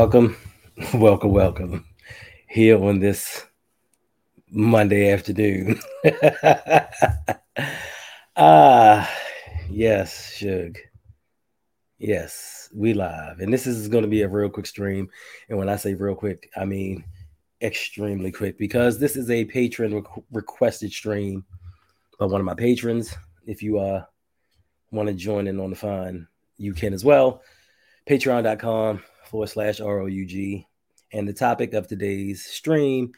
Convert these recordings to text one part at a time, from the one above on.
Welcome, welcome, welcome here on this Monday afternoon. ah, yes, Shug. Yes, we live. And this is going to be a real quick stream. And when I say real quick, I mean extremely quick because this is a patron re- requested stream by one of my patrons. If you uh want to join in on the fun, you can as well. Patreon.com forward slash ROUG. And the topic of today's stream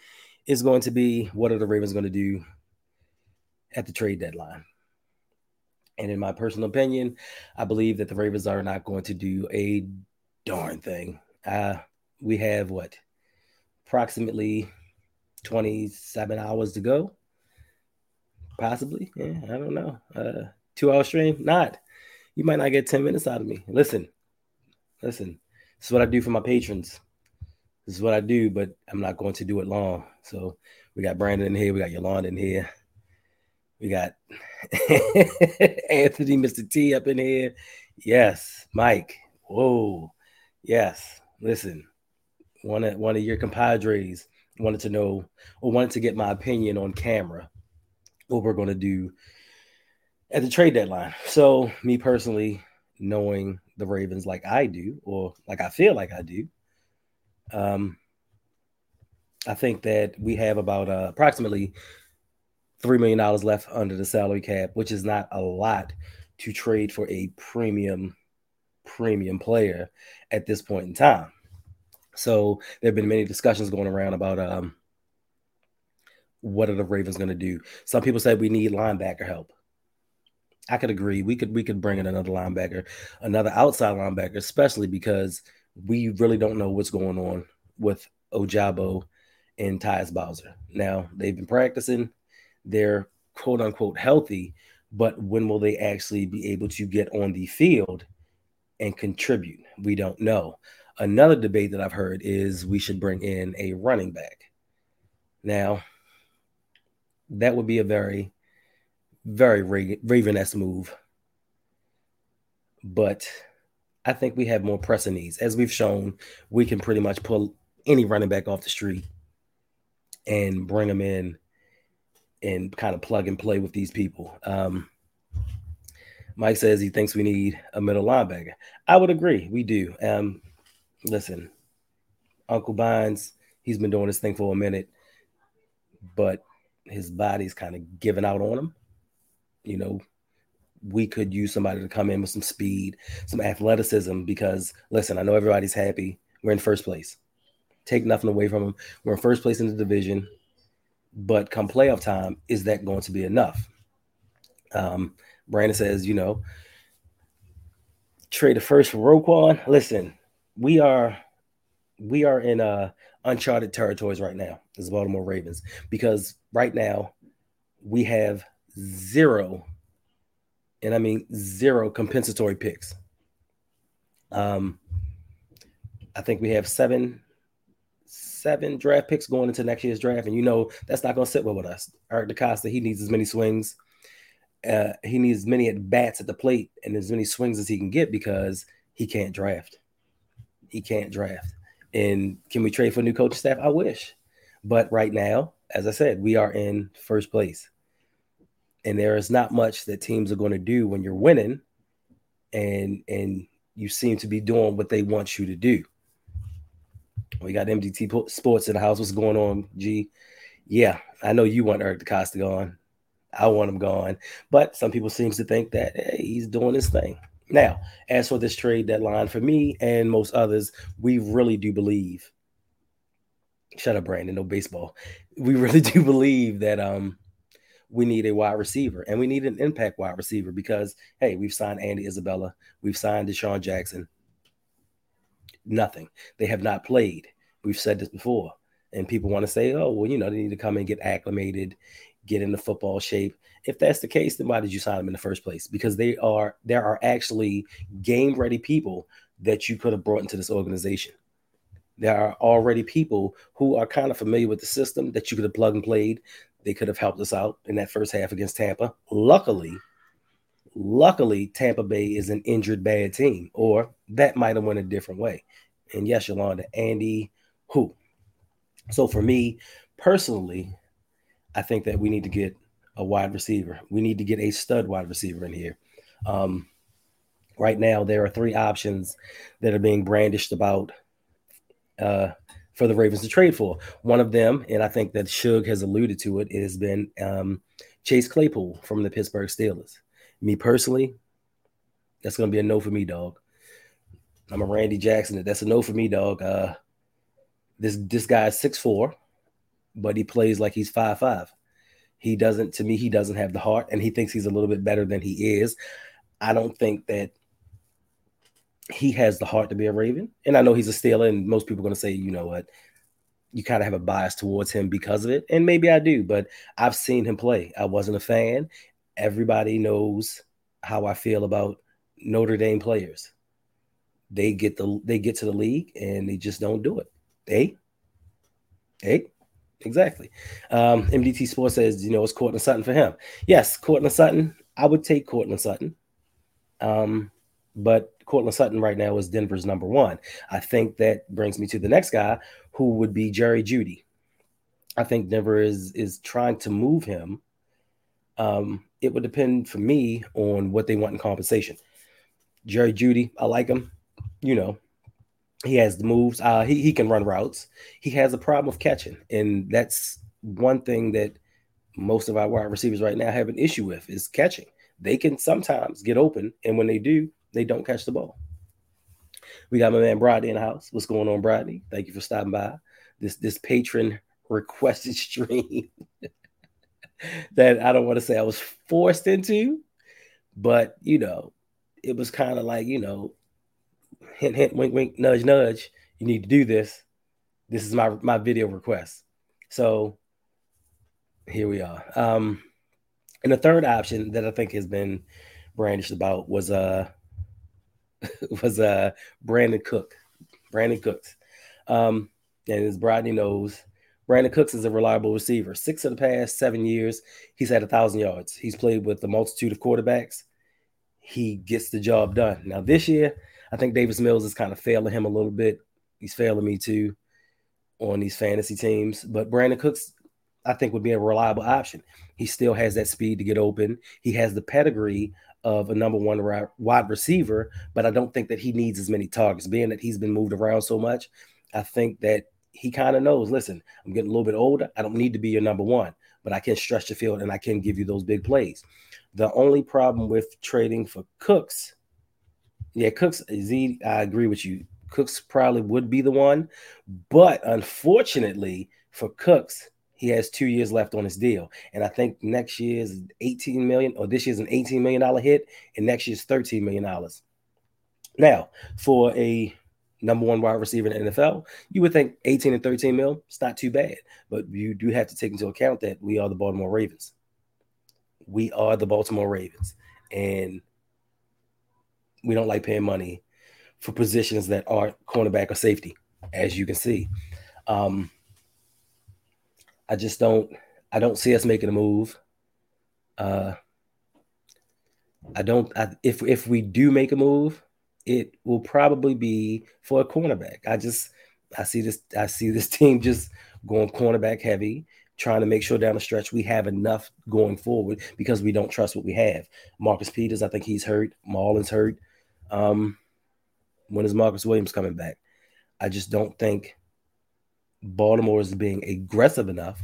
is going to be what are the Ravens going to do at the trade deadline? And in my personal opinion, I believe that the Ravens are not going to do a darn thing. Uh, we have what approximately 27 hours to go. Possibly. Yeah, I don't know. Uh, two hour stream? Not. You might not get 10 minutes out of me. Listen, listen. This is what I do for my patrons. This is what I do, but I'm not going to do it long. So we got Brandon in here, we got Yolanda in here, we got Anthony, Mr. T up in here. Yes, Mike. Whoa. Yes. Listen, one of one of your compadres wanted to know or wanted to get my opinion on camera what we're going to do at the trade deadline. So, me personally, knowing the Ravens like I do, or like I feel like I do. Um, I think that we have about uh, approximately three million dollars left under the salary cap, which is not a lot to trade for a premium premium player at this point in time. So there have been many discussions going around about um, what are the Ravens going to do. Some people said we need linebacker help. I could agree. We could we could bring in another linebacker, another outside linebacker, especially because we really don't know what's going on with Ojabo and Tyus Bowser. Now they've been practicing, they're quote unquote healthy, but when will they actually be able to get on the field and contribute? We don't know. Another debate that I've heard is we should bring in a running back. Now, that would be a very very Raven-esque move. But I think we have more pressing needs. As we've shown, we can pretty much pull any running back off the street and bring them in and kind of plug and play with these people. Um, Mike says he thinks we need a middle linebacker. I would agree. We do. Um, listen, Uncle Bynes, he's been doing this thing for a minute, but his body's kind of giving out on him you know, we could use somebody to come in with some speed, some athleticism. Because listen, I know everybody's happy. We're in first place. Take nothing away from them. We're in first place in the division. But come playoff time, is that going to be enough? Um, Brandon says, you know, trade the first for Roquan. Listen, we are we are in uh uncharted territories right now as Baltimore Ravens because right now we have zero, and I mean zero compensatory picks. Um, I think we have seven, seven draft picks going into next year's draft, and you know that's not going to sit well with us. Eric DeCosta, he needs as many swings. Uh, he needs as many at bats at the plate and as many swings as he can get because he can't draft. He can't draft. And can we trade for new coach staff? I wish. But right now, as I said, we are in first place and there is not much that teams are going to do when you're winning and and you seem to be doing what they want you to do. We got mdt sports in the house. What's going on g? Yeah i know you want eric DeCosta gone. I want him gone. But some people seems to think that hey, he's doing his thing. Now as for this trade deadline for me and most others we really do believe shut up brandon no baseball. We really do believe that um we need a wide receiver and we need an impact wide receiver because hey, we've signed Andy Isabella, we've signed DeSean Jackson. Nothing. They have not played. We've said this before. And people want to say, oh, well, you know, they need to come and get acclimated, get into football shape. If that's the case, then why did you sign them in the first place? Because they are there are actually game ready people that you could have brought into this organization. There are already people who are kind of familiar with the system that you could have plugged and played they could have helped us out in that first half against Tampa. Luckily, luckily, Tampa Bay is an injured bad team, or that might have went a different way. And yes, Yolanda, Andy, who? So for me personally, I think that we need to get a wide receiver. We need to get a stud wide receiver in here. Um, right now, there are three options that are being brandished about uh, for the Ravens to trade for. One of them, and I think that Shug has alluded to it, it has been um, Chase Claypool from the Pittsburgh Steelers. Me personally, that's going to be a no for me, dog. I'm a Randy Jackson. That's a no for me, dog. Uh, this this guy is six four, but he plays like he's five five. He doesn't, to me, he doesn't have the heart, and he thinks he's a little bit better than he is. I don't think that he has the heart to be a Raven. And I know he's a Steeler, and most people are going to say, you know what, you kind of have a bias towards him because of it. And maybe I do, but I've seen him play. I wasn't a fan. Everybody knows how I feel about Notre Dame players. They get the they get to the league and they just don't do it. Hey, hey, exactly. Um, MDT Sports says, you know, it's Courtland Sutton for him. Yes, Courtland Sutton. I would take Courtland Sutton. Um, but Courtland Sutton right now is Denver's number one. I think that brings me to the next guy, who would be Jerry Jeudy. I think Denver is is trying to move him. Um, it would depend for me on what they want in compensation. Jerry Jeudy, I like him. You know, he has the moves. Uh, he he can run routes. He has a problem with catching, and that's one thing that most of our wide receivers right now have an issue with is catching. They can sometimes get open, and when they do, they don't catch the ball. We got my man Brodney in the house. What's going on, Brodney? Thank you for stopping by. This this patron requested stream that I don't want to say I was forced into, but you know, it was kind of like, you know, hint, hint, wink, wink, nudge, nudge. You need to do this. This is my my video request. So here we are. Um, and the third option that I think has been brandished about was uh was uh Brandin Cook. Brandin Cooks. Um, and as Brodney knows, Brandin Cooks is a reliable receiver. Six of the past seven years, he's had a thousand yards. He's played with a multitude of quarterbacks. He gets the job done. Now this year, I think Davis Mills is kind of failing him a little bit. He's failing me too on these fantasy teams. But Brandin Cooks, I think, would be a reliable option. He still has that speed to get open. He has the pedigree of a number one wide receiver, but I don't think that he needs as many targets. Being that he's been moved around so much, I think that he kind of knows. Listen, I'm getting a little bit older. I don't need to be your number one, but I can stretch the field and I can give you those big plays. The only problem with trading for Cooks, yeah, Cooks, Z, I agree with you. Cooks probably would be the one, but unfortunately for Cooks, he has two years left on his deal. And I think next year is 18 million, or this year's an 18 million dollar hit, and next year's 13 million dollars. Now, for a number one wide receiver in the NFL, you would think 18 and 13 mil, it's not too bad. But you do have to take into account that we are the Baltimore Ravens. We are the Baltimore Ravens. And we don't like paying money for positions that aren't cornerback or safety, as you can see. Um, I just don't I don't see us making a move. Uh I don't I, if if we do make a move, it will probably be for a cornerback. I just I see this I see this team just going cornerback heavy, trying to make sure down the stretch we have enough going forward because we don't trust what we have. Marcus Peters, I think he's hurt. Marlon's hurt. Um, when is Marcus Williams coming back? I just don't think Baltimore is being aggressive enough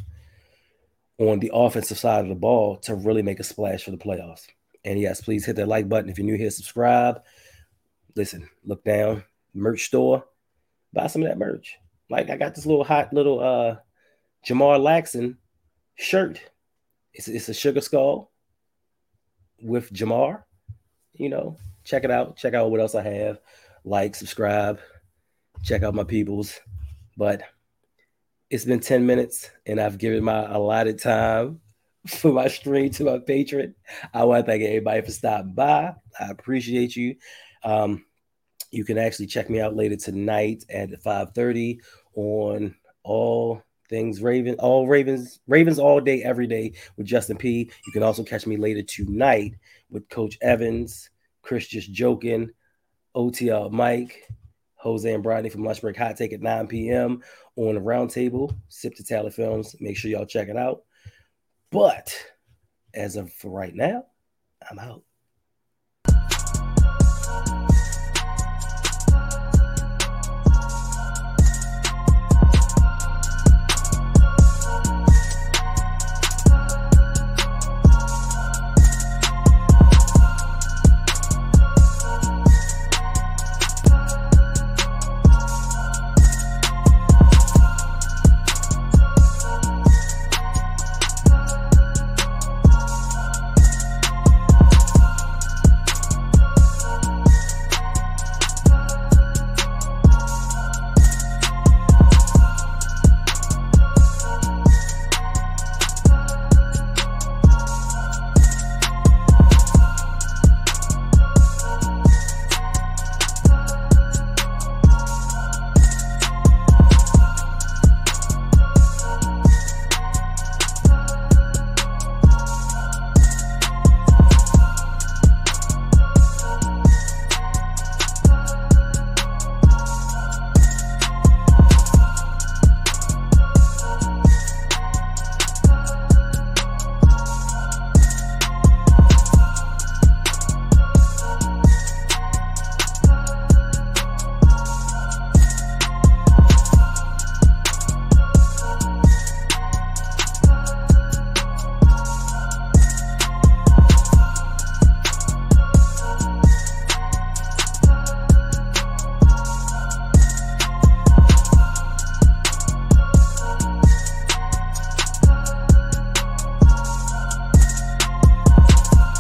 on the offensive side of the ball to really make a splash for the playoffs. And yes, please hit that like button. If you're new here, subscribe. Listen, look down, merch store, buy some of that merch. Like I got this little hot little uh Jamar Laxon shirt. It's, it's a sugar skull with Jamar. You know, check it out. Check out what else I have. Like, subscribe, check out my peoples. But it's been 10 minutes and I've given my allotted time for my stream to my patron. I want to thank everybody for stopping by. I appreciate you. Um, you can actually check me out later tonight at 5:30 on all things Raven, all Ravens, Ravens all day, every day with Justin P. You can also catch me later tonight with Coach Evans, Chris just joking, OTL Mike, Jose and Bronny from Lunch Break Hot Take at 9 p.m. on the Roundtable. Sip to Tally Films. Make sure y'all check it out. But as of right now, I'm out.